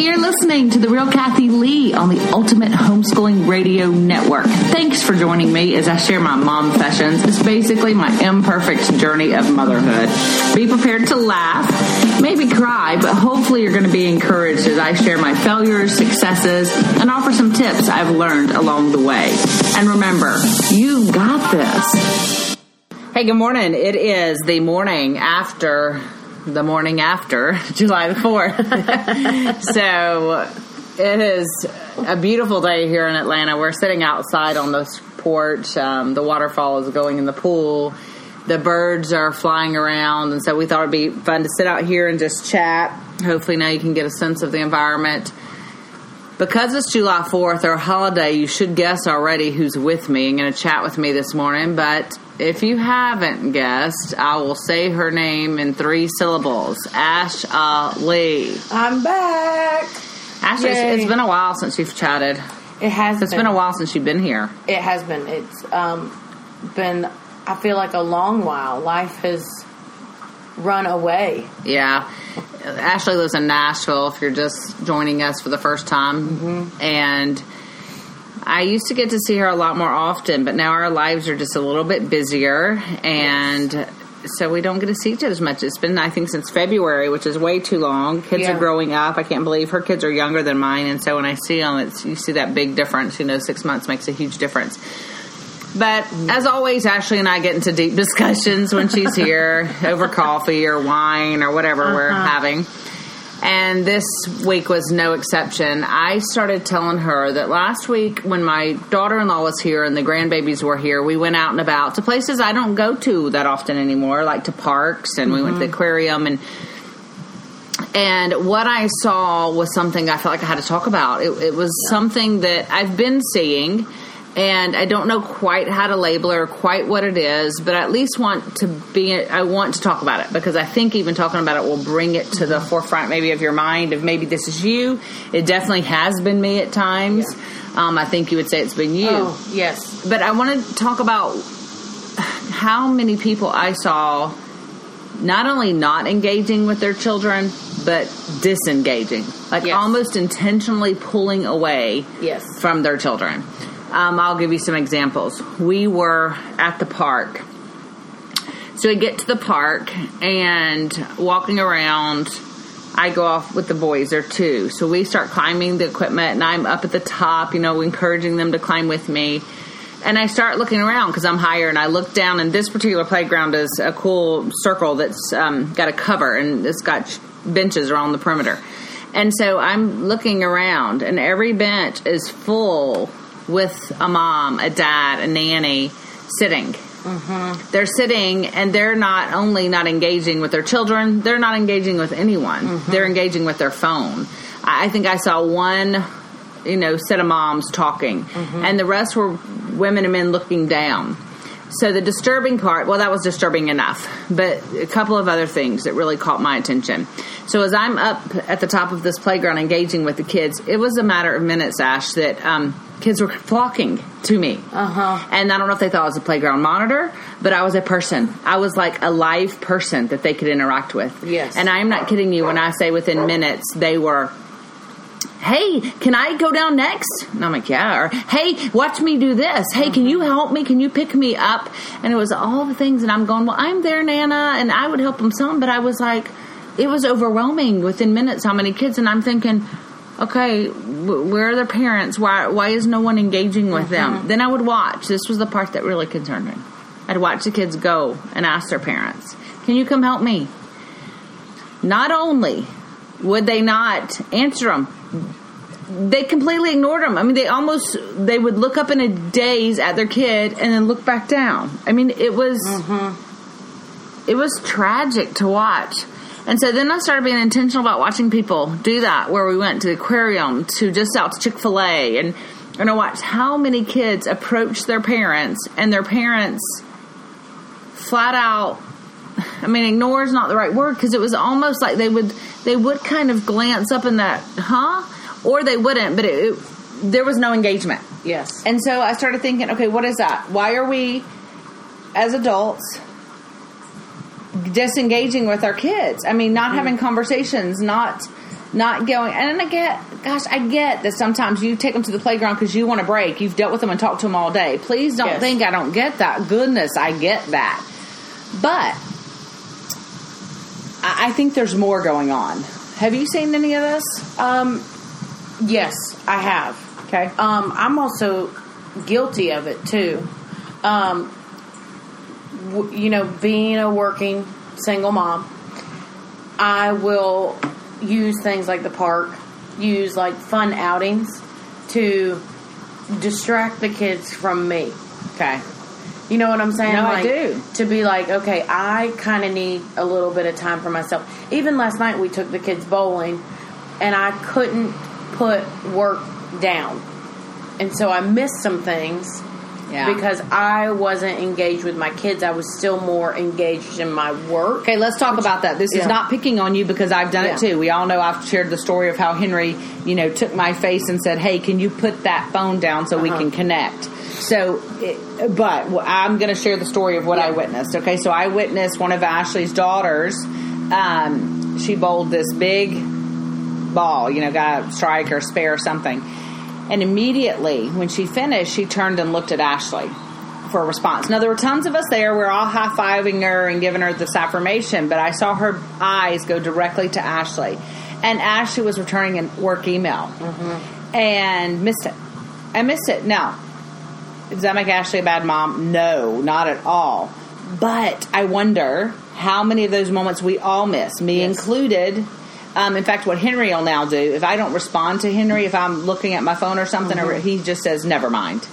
You're listening to The Real Kathy Lee on the Ultimate Homeschooling Radio Network. Thanks for joining me as I share my mom sessions. It's basically my imperfect journey of motherhood. Be prepared to laugh, maybe cry, but hopefully you're going to be encouraged as I share my failures, successes, and offer some tips I've learned along the way. And remember, you got this. Hey, good morning. It is the morning after the morning after July the 4th. so it is a beautiful day here in Atlanta. We're sitting outside on this porch. Um, the waterfall is going in the pool. The birds are flying around. And so we thought it'd be fun to sit out here and just chat. Hopefully, now you can get a sense of the environment. Because it's July 4th, our holiday, you should guess already who's with me and going to chat with me this morning. But if you haven't guessed, I will say her name in three syllables Ash Lee. I'm back. Ash, it's, it's been a while since you've chatted. It has It's been. been a while since you've been here. It has been. It's um, been, I feel like a long while. Life has run away. Yeah. Ashley lives in Nashville if you're just joining us for the first time. Mm-hmm. And I used to get to see her a lot more often, but now our lives are just a little bit busier. And so we don't get to see each other as much. It's been, I think, since February, which is way too long. Kids Yeah. are growing up. I can't believe her kids are younger than mine. And so when I see them, it's, you see that big difference. You know, six months makes a huge difference. But as always, Ashley and I get into deep discussions when she's here over coffee or wine or whatever we're uh-huh. having. And this week was no exception. I started telling her that last week when my daughter in law was here and the grandbabies were here, we went out and about to places I don't go to that often anymore, like to parks and we went to the mm-hmm. aquarium and and what I saw was something I felt like I had to talk about. It, it was something that I've been seeing, and I don't know quite how to label it or quite what it is, but I at least want to be. I want to talk about it because I think even talking about it will bring it to the forefront, maybe of your mind. Of maybe this is you. It definitely has been me at times. Um, I think you would say it's been you Oh, yes. but I want to talk about how many people I saw not only not engaging with their children, but disengaging, like Yes. almost intentionally pulling away Yes. from their children. Um, I'll give you some examples. We were at the park. So we get to the park and walking around, I go off with the boys. Are two. So we start climbing the equipment, and I'm up at the top, you know, encouraging them to climb with me. And I start looking around because I'm higher, and I look down, and this particular playground is a cool circle that's um, got a cover, and it's got benches around the perimeter. And so I'm looking around, and every bench is full with a mom, a dad, a nanny sitting. Mm-hmm. They're sitting and they're not only not engaging with their children, they're not engaging with anyone. Mm-hmm. They're engaging with their phone. I I think I saw one, you know, set of moms talking, mm-hmm. and the rest were women and men looking down. So the disturbing part, well, that was disturbing enough, but a couple of other things that really caught my attention. So as I'm up at the top of this playground engaging with the kids, it was a matter of minutes, Ash, that um, kids were flocking to me. Uh-huh. And I don't know if they thought I was a playground monitor, but I was a person. I was like a live person that they could interact with. Yes. And I'm not kidding you when I say within minutes they were hey, can I go down next? And I'm like, yeah. Or, hey, watch me do this. Hey, can you mm-hmm. help me? Can you pick me up? And it was all the things, and I'm going, well, I'm there, Nana, and I would help them some, but I was like, it was overwhelming within minutes how many kids, and I'm thinking, okay, where are their parents? Why, why is no one engaging with mm-hmm. them? Then I would watch. This was the part that really concerned me. I'd watch the kids go and ask their parents, can you come help me? Not only would they not answer them, they completely ignored them. I mean, they almost they would look up in a daze at their kid and then look back down. I mean, it was it was tragic to watch. And so then I started being intentional about watching people do that. Where we went to the aquarium, to just out to Chick Fil A, and and I watched how many kids approach their parents, and their parents flat out I mean, ignore is not the right word because it was almost like they would they would kind of glance up in that, huh? Or they wouldn't, but it, it there was no engagement. Yes. And so I started thinking, okay, what is that? Why are we, as adults, disengaging with our kids? I mean, not mm-hmm. having conversations, not not going. And I get, gosh, I get that sometimes you take them to the playground because you want a break. You've dealt with them and talked to them all day. Please don't Yes. think I don't get that. Goodness, I get that. But I think there's more going on. Have you seen any of this? Um, yes, I have. Okay. Um, I'm also guilty of it too. Um, w- you know, being a working single mom, I will use things like the park, use like fun outings to distract the kids from me. Okay. You know what I'm saying? No, I do. To be like, okay, I kind of need a little bit of time for myself. Even last night, we took the kids bowling, and I couldn't put work down, and so I missed some things Yeah. because I wasn't engaged with my kids. I was still more engaged in my work. Okay, let's talk about that. This is not picking on you because I've done it too. We all know I've shared the story of how Henry, you know, took my face and said, "Hey, can you put that phone down so we Uh-huh. can connect?" So, it, but I'm going to share the story of what I witnessed. Okay, so I witnessed one of Ashley's daughters. Um, she bowled this big ball, you know, got a strike or spare or something. And immediately when she finished, she turned and looked at Ashley for a response. Now, there were tons of us there. We are all high fiving her and giving her this affirmation, but I saw her eyes go directly to Ashley. And Ashley was returning a work email mm-hmm. and missed it. I missed it. Now, does that make Ashley a bad mom? No, not at all. But I wonder how many of those moments we all miss, me Yes. included. Um, in fact, what Henry will now do, if I don't respond to Henry, if I'm looking at my phone or something, or he just says, never mind.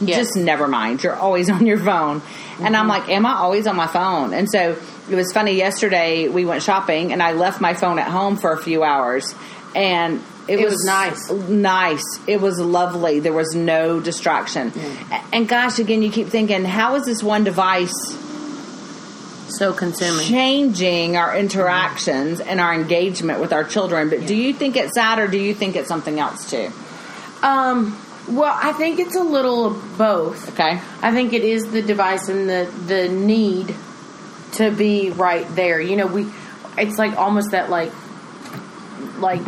Yes. Just never mind. You're always on your phone. And I'm like, am I always on my phone? And so it was funny. Yesterday we went shopping and I left my phone at home for a few hours and it, It was nice. Nice. It was lovely. There was no distraction. And gosh, again, you keep thinking, how is this one device So consuming. changing our interactions and our engagement with our children? But do you think it's that or do you think it's something else too? Um, well, I think it's a little of both. Okay. I think it is the device and the the need to be right there. You know, we it's like almost that like like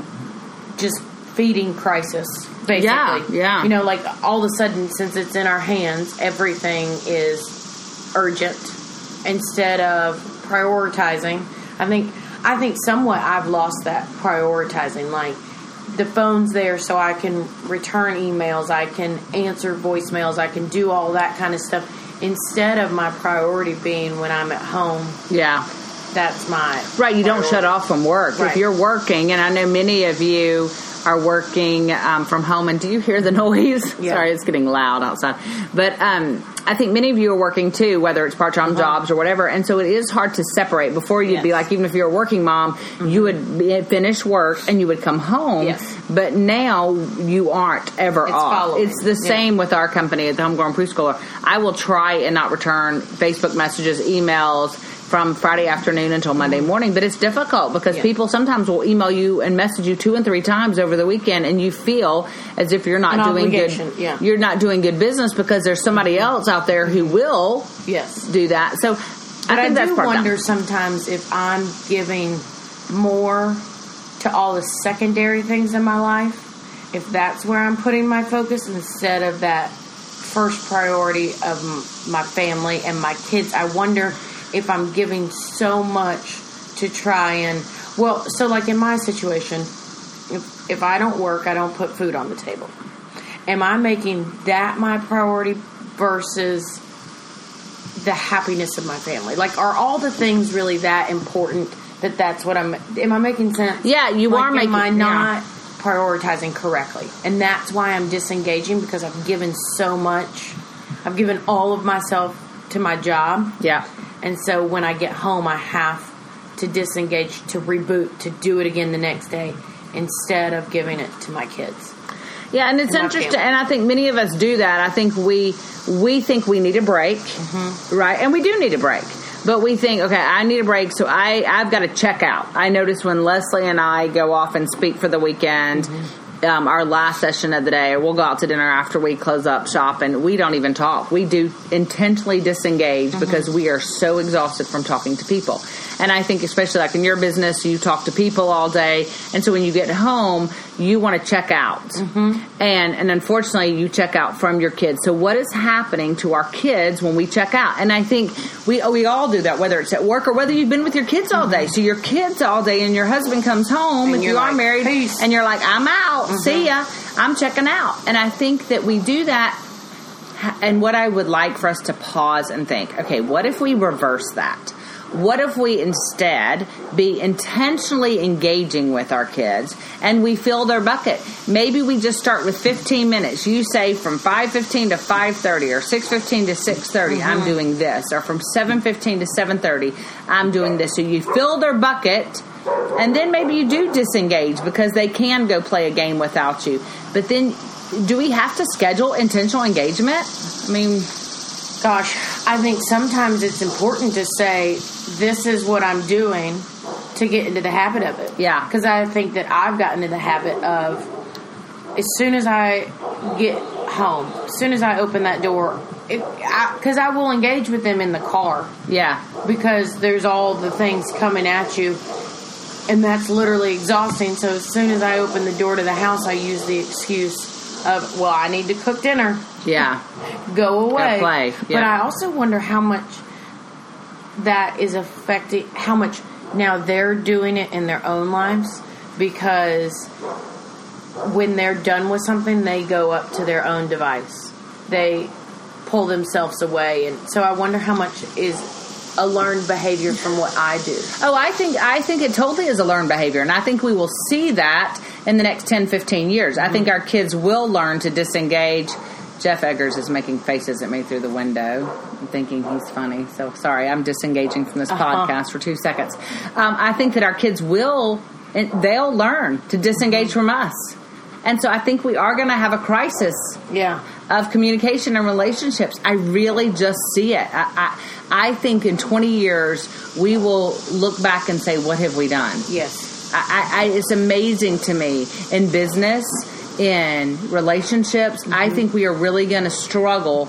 just feeding crisis basically. Yeah, yeah. You know, like all of a sudden since it's in our hands, everything is urgent instead of prioritizing. I think I think somewhat I've lost that prioritizing like the phone's there so I can return emails, I can answer voicemails, I can do all that kind of stuff instead of my priority being when I'm at home. Yeah. That's my Right, you don't shut off from work. If you're working, and I know many of you are working um, from home, and do you hear the noise? Yeah. Sorry, it's getting loud outside. But um, I think many of you are working too, whether it's part time uh-huh. jobs or whatever, and so it is hard to separate. Before you'd be like, even if you're a working mom, mm-hmm. you would be, finish work and you would come home. Yes. But now you aren't ever It's off. following. It's the Yeah. same with our company at the Homegrown Preschooler. I will try and not return Facebook messages, emails from Friday afternoon until Monday morning, but it's difficult because Yeah. people sometimes will email you and message you two and three times over the weekend, and you feel as if you're not An doing good. yeah. You're not doing good business because there's somebody else out there who will Yes. do that. So But I I, think that's do part wonder that. sometimes if I'm giving more to all the secondary things in my life, if that's where I'm putting my focus instead of that first priority of my family and my kids. I wonder if I'm giving so much to try and well, so like in my situation, if if I don't work, I don't put food on the table. Am I making that my priority versus the happiness of my family? Like, are all the things really that important that that's what I'm? Am I making sense? Yeah, you Like, are making. Am I yeah. not prioritizing correctly? And that's why I'm disengaging because I've given so much. I've given all of myself to my job, Yeah. and so when I get home, I have to disengage, to reboot, to do it again the next day instead of giving it to my kids. Yeah, and it's and interesting, and I think many of us do that. I think we we think we need a break, Mm-hmm. right? And we do need a break, but we think, okay, I need a break, so I I've got to check out. I notice when Lesli and I go off and speak for the weekend. Mm-hmm. Um, our last session of the day, we'll go out to dinner after we close up shop, and we don't even talk. We do intentionally disengage Mm-hmm. because we are so exhausted from talking to people. And I think, especially like in your business, you talk to people all day, and so when you get home, you want to check out. Mm-hmm. And and unfortunately, you check out from your kids. So what is happening to our kids when we check out? And I think we we all do that, whether it's at work or whether you've been with your kids all day. So your kids all day, and your husband comes home, And if you're are married, "Peace." and you're like, I'm out. See ya. I'm checking out. And I think that we do that. And what I would like for us to pause and think, okay, what if we reverse that? What if we instead be intentionally engaging with our kids and we fill their bucket? Maybe we just start with 15 minutes. You say from 5:15 to 5:30 or 6:15 to 6:30 I'm mm-hmm. doing this or from 7:15 to 7:30 I'm doing this. So you fill their bucket and then maybe you do disengage because they can go play a game without you. But then do we have to schedule intentional engagement? I mean, Gosh, I think sometimes it's important to say, this is what I'm doing to get into the habit of it. Yeah. Because I think that I've gotten into the habit of, as soon as I get home, as soon as I open that door, because I, will engage with them in the car yeah. because there's all the things coming at you. And that's literally exhausting. So as soon as I open the door to the house, I use the excuse of, well, I need to cook dinner Yeah. go away. play, But. I also wonder how much that is affecting how much now they're doing it in their own lives because when they're done with something they go up to their own device. They pull themselves away and so I wonder how much is a learned behavior from what I do. Oh, I think I think it totally is a learned behavior, and I think we will see that in the next 10, 15 years. I think our kids will learn to disengage. Jeff Eggers is making faces at me through the window, I'm thinking he's funny. So sorry, I'm disengaging from this podcast for two seconds. Um, I think that our kids will, they'll learn to disengage from us, and so I think we are going to have a crisis Yeah. of communication and relationships. I really just see it. I, I, I think in 20 years, we will look back and say, what have we done? Yes. I, I, it's amazing to me in business, in relationships. I mm-hmm. think we are really going to struggle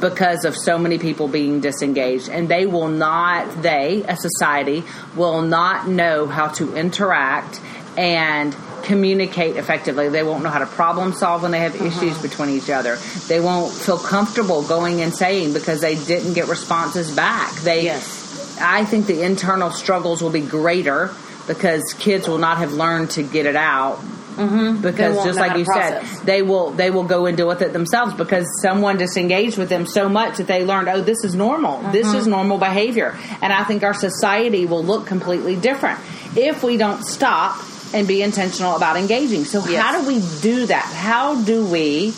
because of so many people being disengaged, and they will not. They, a society, will not know how to interact and communicate effectively. They won't know how to problem solve when they have uh-huh. issues between each other. They won't feel comfortable going and saying because they didn't get responses back. They Yes. I think the internal struggles will be greater because kids will not have learned to get it out. Mm-hmm. Because just like you said, they will they will go and deal with it themselves because someone disengaged with them so much that they learned, oh, this is normal. This Mm-hmm. is normal behavior. And I think our society will look completely different if we don't stop and be intentional about engaging. So Yes. how do we do that? How do we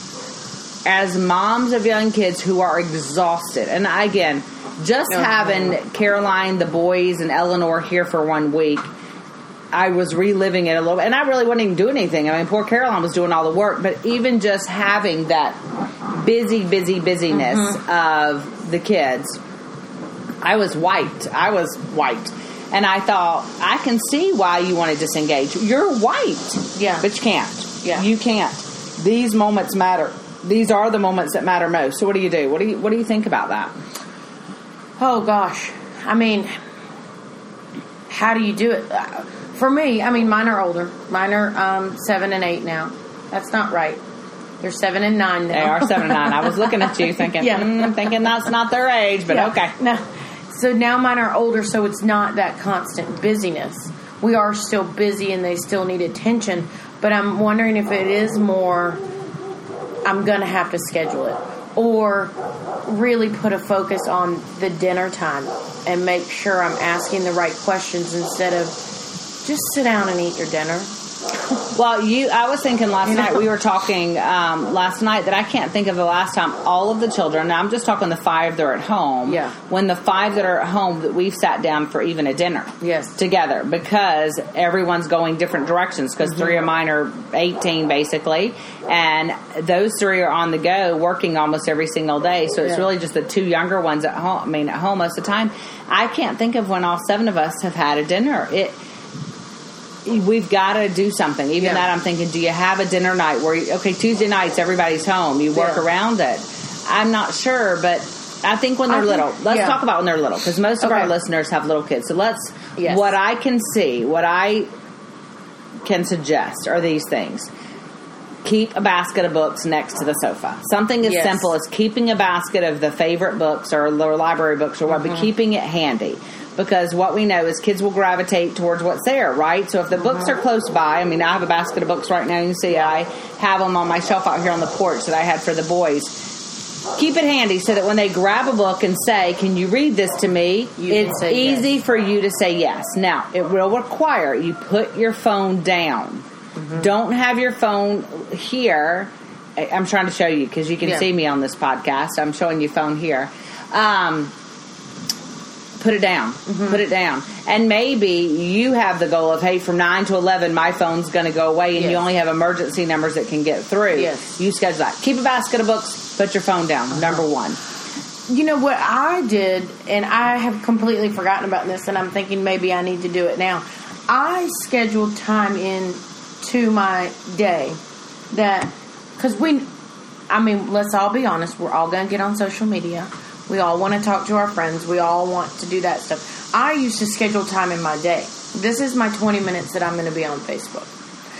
as moms of young kids who are exhausted, and again, just Okay. having Caroline, the boys, and Eleanor here for one week, I was reliving it a little bit, and I really wasn't even doing anything. I mean, poor Caroline was doing all the work, but even just having that busy, busy, busyness mm-hmm. of the kids, I was wiped. I was white. And I thought, I can see why you want to disengage. You're white. Yeah. But you can't. Yeah. You can't. These moments matter. These are the moments that matter most. So what do you do? What do you what do you think about that? Oh gosh, I mean, how do you do it? For me, I mean, mine are older. Mine are um, seven and eight now. That's not right. They're seven and nine now. They are seven and nine. I was looking at you thinking, Yeah. mm, thinking that's not their age, but Yeah. okay. No. So now mine are older, so it's not that constant busyness. We are still busy and they still need attention, but I'm wondering if it is more I'm going to have to schedule it or really put a focus on the dinner time and make sure I'm asking the right questions instead of just sit down and eat your dinner. Well, you, I was thinking last night, we were talking um, last night that I can't think of the last time all of the children, now I'm just talking the five that are at home, Yeah. when the five that are at home that we've sat down for even a dinner. Yes. Together because everyone's going different directions because three of mine are 18 basically and those three are on the go working almost every single day. So it's Yeah. really just the two younger ones at home, I mean at home most of the time. I can't think of when all seven of us have had a dinner. It we've got to do something. Even Yeah. that, I'm thinking, do you have a dinner night where, you, okay, Tuesday nights, everybody's home. You work Yeah. around it. I'm not sure, but I think when they're think- little, let's yeah. talk about when they're little because most of our listeners have little kids. So let's, Yes. what I can see, what I can suggest are these things. Keep a basket of books next to the sofa. Something as Yes. simple as keeping a basket of the favorite books or the library books or what, Mm-hmm. but keeping it handy. Because what we know is kids will gravitate towards what's there, right? So if the books are close by, I mean, I have a basket of books right now. You see I have them on my shelf out here on the porch that I had for the boys. Keep it handy so that when they grab a book and say, "Can you read this to me?" You it's say yes. easy for you to say yes. Now, it will require you put your phone down. Mm-hmm. Don't have your phone here. I'm trying to show you because you can Yeah. see me on this podcast. I'm showing you phone here. Um, put it down. Mm-hmm. Put it down. And maybe you have the goal of, hey, from 9 to 11, my phone's going to go away and you only have emergency numbers that can get through. Yes. You schedule that. Keep a basket of books, put your phone down. Number one. You know what I did, and I have completely forgotten about this, and I'm thinking maybe I need to do it now. I scheduled time in to my day that because we, I mean, let's all be honest, we're all going to get on social media. We all want to talk to our friends. We all want to do that stuff. I used to schedule time in my day. This is my 20 minutes that I'm going to be on Facebook.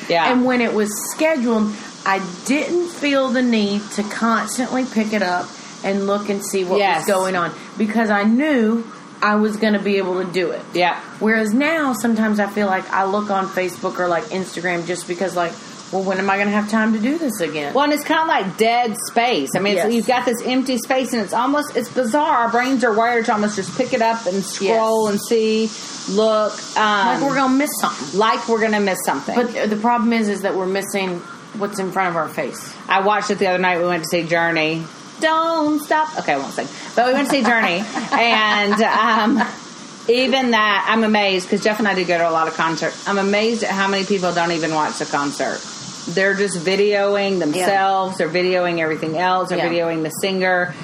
Yeah. And when it was scheduled, I didn't feel the need to constantly pick it up and look and see what Yes. was going on because I knew I was going to be able to do it. yeah. Whereas now, sometimes I feel like I look on Facebook or like Instagram just because, like, well, when am I going to have time to do this again? Well, and it's kind of like dead space. I mean, it's, Yes. you've got this empty space, and it's almost it's bizarre. Our brains are wired to almost just pick it up and scroll and see, look, um, like we're going to miss something. like we're gonna miss something. But the problem is, is that we're missing what's in front of our face. I watched it the other night. We went to see Journey. Don't stop. Okay, I won't sing. But we went to see Journey, and um, even that, I'm amazed because Jeff and I do go to a lot of concerts. I'm amazed at how many people don't even watch the concert. They're just videoing themselves. They're videoing everything else. They're Yeah. videoing the singer.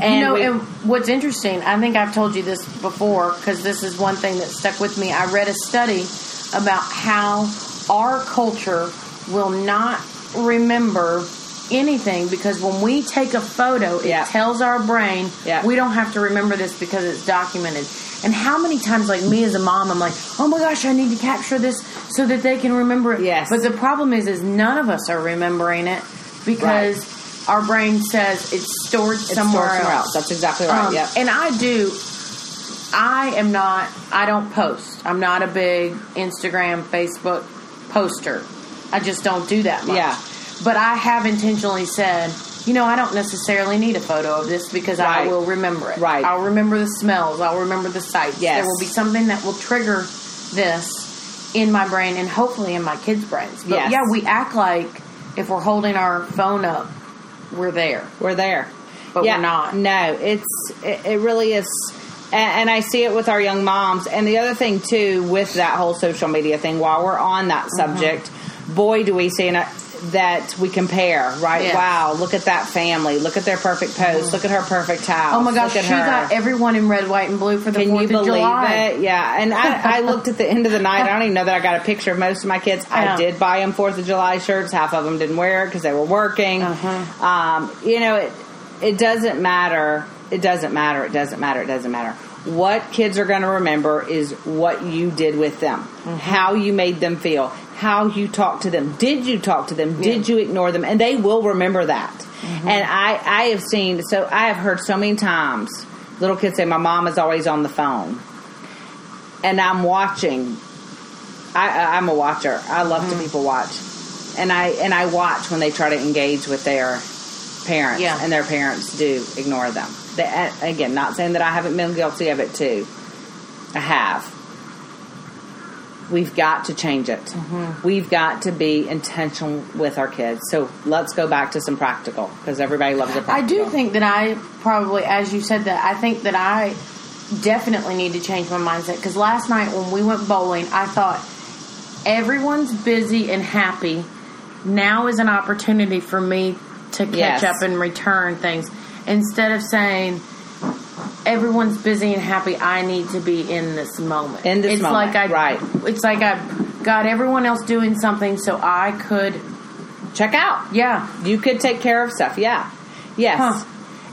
And you know, we- and what's interesting, I think I've told you this before because this is one thing that stuck with me. I read a study about how our culture will not remember anything because when we take a photo, it Yeah. tells our brain Yeah. we don't have to remember this because it's documented. And how many times, like me as a mom, I'm like, oh my gosh, I need to capture this so that they can remember it. Yes. But the problem is, is none of us are remembering it because our brain says it's stored it's somewhere, stored somewhere else. else. That's exactly right. Um, yep. And I do. I am not. I don't post. I'm not a big Instagram, Facebook poster. I just don't do that much. Yeah. But I have intentionally said, you know, I don't necessarily need a photo of this because I will remember it. Right. I'll remember the smells. I'll remember the sights. Yes. There will be something that will trigger this in my brain and hopefully in my kids' brains. But Yes. yeah, we act like if we're holding our phone up, we're there. we're there But yeah, we're not. no it's it, it really is and, i see it with our young moms and the other thing too with that whole social media thing while we're on that Mm-hmm. subject boy do we see a, that we compare right Yes. wow look at that family look at their perfect post look at her perfect house Oh my gosh, look she her. got everyone in red, white, and blue for the Can you Fourth of believe July. it? Yeah, and I, I looked at the end of the night. I don't even know that I got a picture of most of my kids. Yeah. I did buy them Fourth of July shirts. Half of them didn't wear it because they were working. Uh-huh. Um, you know, it it doesn't matter. It doesn't matter. It doesn't matter. It doesn't matter. What kids are going to remember is what you did with them, Mm-hmm. how you made them feel, how you talked to them. Did you talk to them? Did you ignore them? And they will remember that. Mm-hmm. And I, I have seen, so I have heard so many times little kids say, My mom is always on the phone. And I'm watching. I, I- I'm a watcher. I love Mm-hmm. to people watch. And I and I watch when they try to engage with their parents, Yeah. and their parents do ignore them. And again, not saying that I haven't been guilty of it too. I have. We've got to change it. Mm-hmm. We've got to be intentional with our kids. So let's go back to some practical because everybody loves a I practical. I do think that I probably, as you said that, I think that I definitely need to change my mindset because last night when we went bowling, I thought everyone's busy and happy. Now is an opportunity for me to catch Yes. up and return things instead of saying everyone's busy and happy. I need to be in this moment. In this it's moment, like I right. It's like I got everyone else doing something so I could, Check out. yeah. You could take care of stuff. Yeah. Yes. Huh.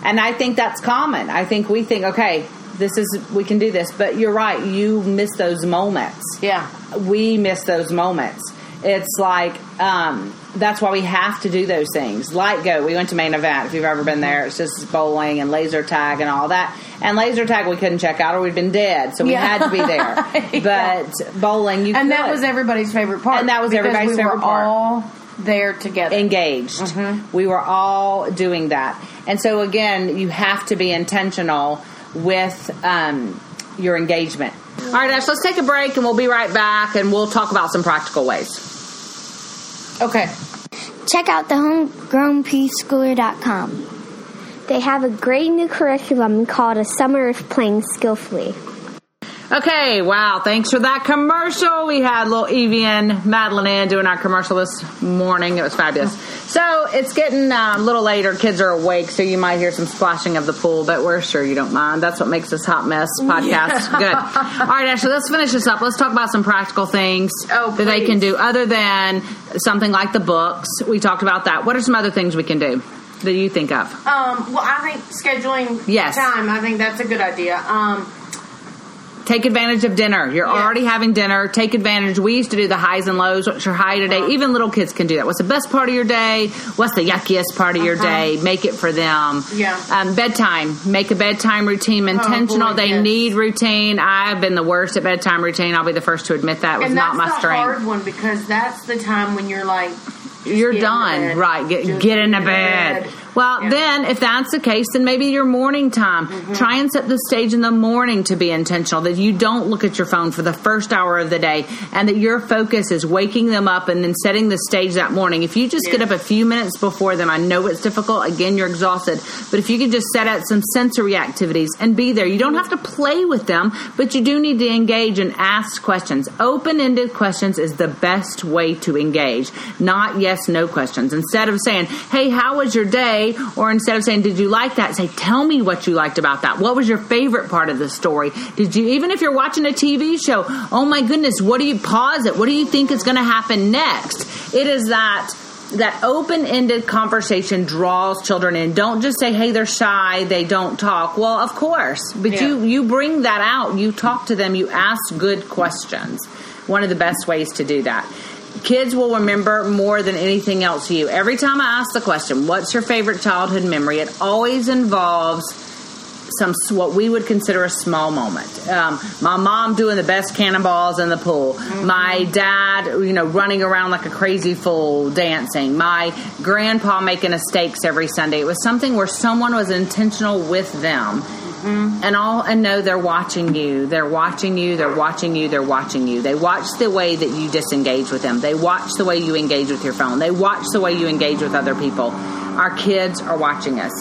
And I think that's common. I think we think, okay, this is we can do this, but you're right. You miss those moments. Yeah. We miss those moments. It's like um, that's why we have to do those things. Light go. We went to main event. If you've ever been there, it's just bowling and laser tag and all that. And laser tag we couldn't check out, or we'd been dead, so we Yeah. had to be there. Yeah. But bowling, you And could. that was everybody's favorite part. And that was because everybody's we favorite were part. all there together. engaged. Mm-hmm. We were all doing that. And so, again, you have to be intentional with um, your engagement. All right, Ash, let's take a break and we'll be right back and we'll talk about some practical ways. Okay. Check out the homegrownpreschooler.com. They have a great new curriculum called A Summer of Playing Skillfully. Okay, wow, thanks for that commercial. We had little Evie and Madeline Ann doing our commercial this morning. It was fabulous. So it's getting uh, a little later. Kids are awake, so you might hear some splashing of the pool, but we're sure you don't mind. That's what makes this Hot Mess podcast good. All right, Ashley, let's finish this up. Let's talk about some practical things Oh, that they can do other than something like the books. We talked about that. What are some other things we can do that you think of? Um, well, I think scheduling Yes. time, I think that's a good idea. Um, Take advantage of dinner. You're Yeah. already having dinner. Take advantage. We used to do the highs and lows. What's your high today? Uh-huh. Even little kids can do that. What's the best part of your day? What's the yuckiest part of your Uh-huh. day? Make it for them. Yeah. Um, bedtime. Make a bedtime routine intentional. boy, they yes. need routine. I've been the worst at bedtime routine. I'll be the first to admit that. Was and not my the strength. hard one because that's the time when you're like, You're in the done, right? Get Just get into bed. Well, Yeah. then, if that's the case, then maybe your morning time. Mm-hmm. Try and set the stage in the morning to be intentional. That you don't look at your phone for the first hour of the day, and that your focus is waking them up and then setting the stage that morning. If you just get up a few minutes before them, I know it's difficult. Again, you're exhausted, but if you could just set out some sensory activities and be there, you don't have to play with them, but you do need to engage and ask questions. Open-ended questions is the best way to engage, not yes/no questions. Instead of saying, "Hey, how was your day?" Or instead of saying, "Did you like that?" say, "Tell me what you liked about that. What was your favorite part of the story? Did you even if you're watching a TV show, oh my goodness, what do you pause it? What do you think is going to happen next?" It is that that open-ended conversation draws children in. Don't just say, "Hey, they're shy, they don't talk." Well, of course, but Yeah. you you bring that out. You talk to them. You ask good questions. One of the best ways to do that. Kids will remember more than anything else you. Every time I ask the question, "What's your favorite childhood memory?" it always involves some what we would consider a small moment. Um, my mom doing the best cannonballs in the pool. My dad, you know, running around like a crazy fool dancing. My grandpa making us steaks every Sunday. It was something where someone was intentional with them. Mm-hmm. And all and know they're watching you. They're watching you. They're watching you. They're watching you. They watch the way that you disengage with them. They watch the way you engage with your phone. They watch the way you engage with other people. Our kids are watching us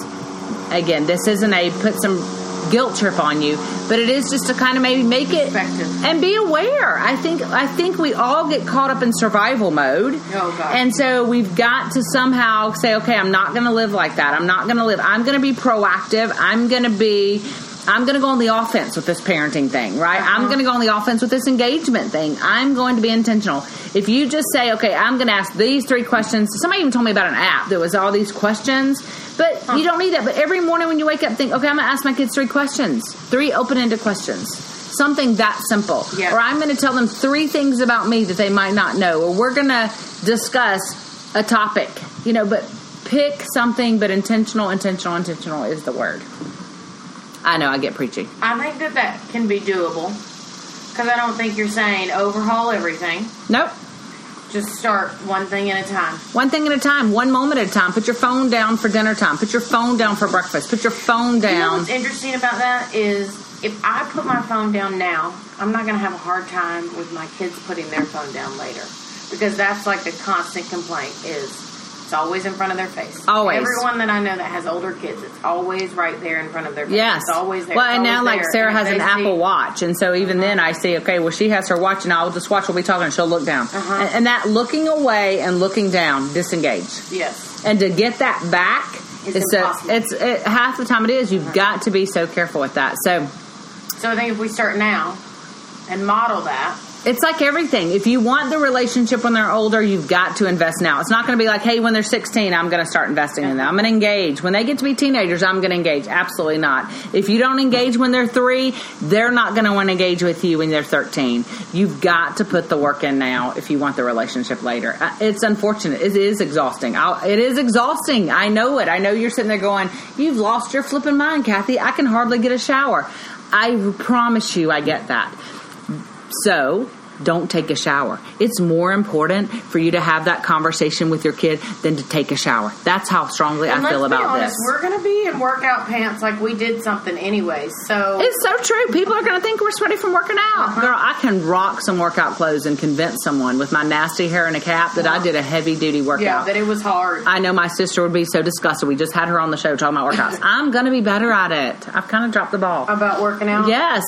again, this isn't a put some guilt trip on you, but it is just to kind of maybe make it and be aware. I think I think we all get caught up in survival mode. Oh, God. And so we've got to somehow say, okay, I'm not going to live like that. I'm not going to live. I'm going to be proactive. I'm going to be I'm going to go on the offense with this parenting thing, right? I'm uh-huh. going to go on the offense with this engagement thing. I'm going to be intentional. If you just say, okay, I'm going to ask these three questions. Somebody even told me about an app that was all these questions, but you don't need that. But every morning when you wake up, think, okay, I'm going to ask my kids three questions, three open ended questions. Something that simple. Yeah. Or I'm going to tell them three things about me that they might not know. Or we're going to discuss a topic, you know, but pick something, but intentional, intentional, intentional is the word. I know I get preachy. I think that that can be doable because I don't think you're saying overhaul everything. Nope. Just start one thing at a time. One thing at a time, one moment at a time. Put your phone down for dinner time. Put your phone down for breakfast. Put your phone You know down. what's interesting about that is if I put my phone down now, I'm not going to have a hard time with my kids putting their phone down later because that's like a constant complaint is it's always in front of their face. Always. Everyone that I know that has older kids, it's always right there in front of their face. Yes. It's always there. Well, and now, like, there. Sarah And has an they Apple Uh-huh. Watch. And so even then, I see, okay, well, she has her watch, and I'll just watch what we talking, and she'll look down. Uh-huh. And, and that looking away and looking down, disengage. Yes. And to get that back, It's it's, a, it's it, half the time it is. You've got to be so careful with that. So, So I think if we start now and model that, It's like everything. If you want the relationship when they're older, you've got to invest now. It's not going to be like, hey, when they're 16, I'm going to start investing in them. I'm going to engage. When they get to be teenagers, I'm going to engage. Absolutely not. If you don't engage when they're three, they're not going to want to engage with you when they're 13. You've got to put the work in now if you want the relationship later. Uh, It's unfortunate. It is exhausting. I'll, it is exhausting. I know it. I know you're sitting there going, you've lost your flipping mind, Kathy. I can hardly get a shower. I promise you, I get that. So don't take a shower. It's more important for you to have that conversation with your kid than to take a shower. That's how strongly And I feel about honest, this. We're going to be in workout pants like we did something anyways. So It's so true. People are going to think we're sweaty from working out. Uh-huh. Girl, I can rock some workout clothes and convince someone with my nasty hair and a cap that I did a heavy duty workout. yeah, that it was hard. I know my sister would be so disgusted. We just had her on the show talking about workouts. I'm going to be better at it. I've kind of dropped the ball. about working out. Yes.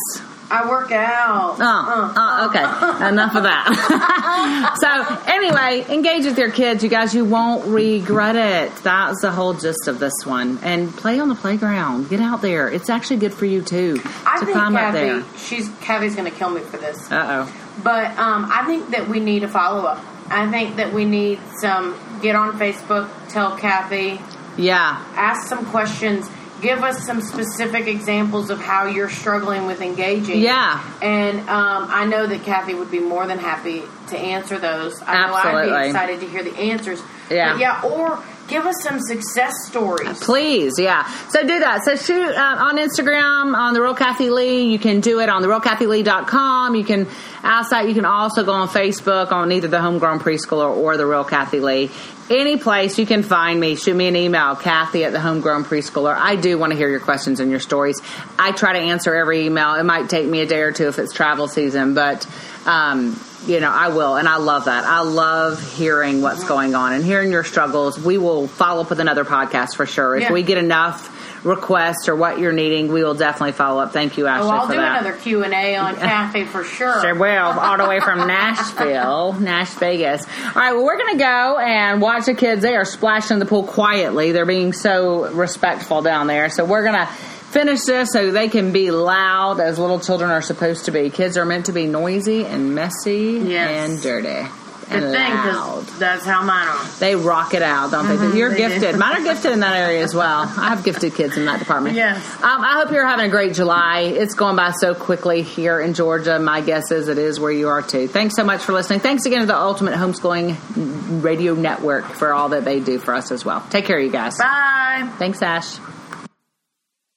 I work out. Oh, uh, okay. Enough of that. so, anyway, engage with your kids, you guys. You won't regret it. That's the whole gist of this one. And play on the playground. Get out there. It's actually good for you too I to think climb up there. Kathy, she's Kathy's going to kill me for this. Uh oh. But um, I think that we need a follow up. I think that we need some get on Facebook, tell Kathy, Yeah. ask some questions, give us some specific examples of how you're struggling with engaging. Yeah. And um, I know that Kathy would be more than happy to answer those. I know I'd be excited to hear the answers. Yeah. But yeah, or give us some success stories. Please, yeah. So do that. So shoot uh, on Instagram on the Real Kathy Lee. You can do it on the realkathylee.com. You can ask that. You can also go on Facebook on either the Homegrown Preschooler or the Real Kathy Lee. Any place you can find me, shoot me an email, Kathy at the Homegrown Preschooler. I do want to hear your questions and your stories. I try to answer every email. It might take me a day or two if it's travel season, but um, you know, I will, and I love that. I love hearing what's going on and hearing your struggles. We will follow up with another podcast for sure. If Yeah. we get enough requests or what you're needing, we will definitely follow up. Thank you, Ashley, Oh, I'll do that. another Q and A on Kathy for sure. Sure will, all the way from Nashville, Nash Vegas. All right, well, we're going to go and watch the kids. They are splashing in the pool quietly. They're being so respectful down there. So we're going to finish this so they can be loud as little children are supposed to be. Kids are meant to be noisy and messy Yes. and dirty. Good And thing, loud. that's how mine are. They rock it out, don't they? You're they do. gifted. Mine are gifted in that area as well. I have gifted kids in that department. Yes. Um, I hope you're having a great July. It's going by so quickly here in Georgia. My guess is it is where you are too. Thanks so much for listening. Thanks again to the Ultimate Homeschooling Radio Network for all that they do for us as well. Take care, you guys. Bye. Thanks, Ash.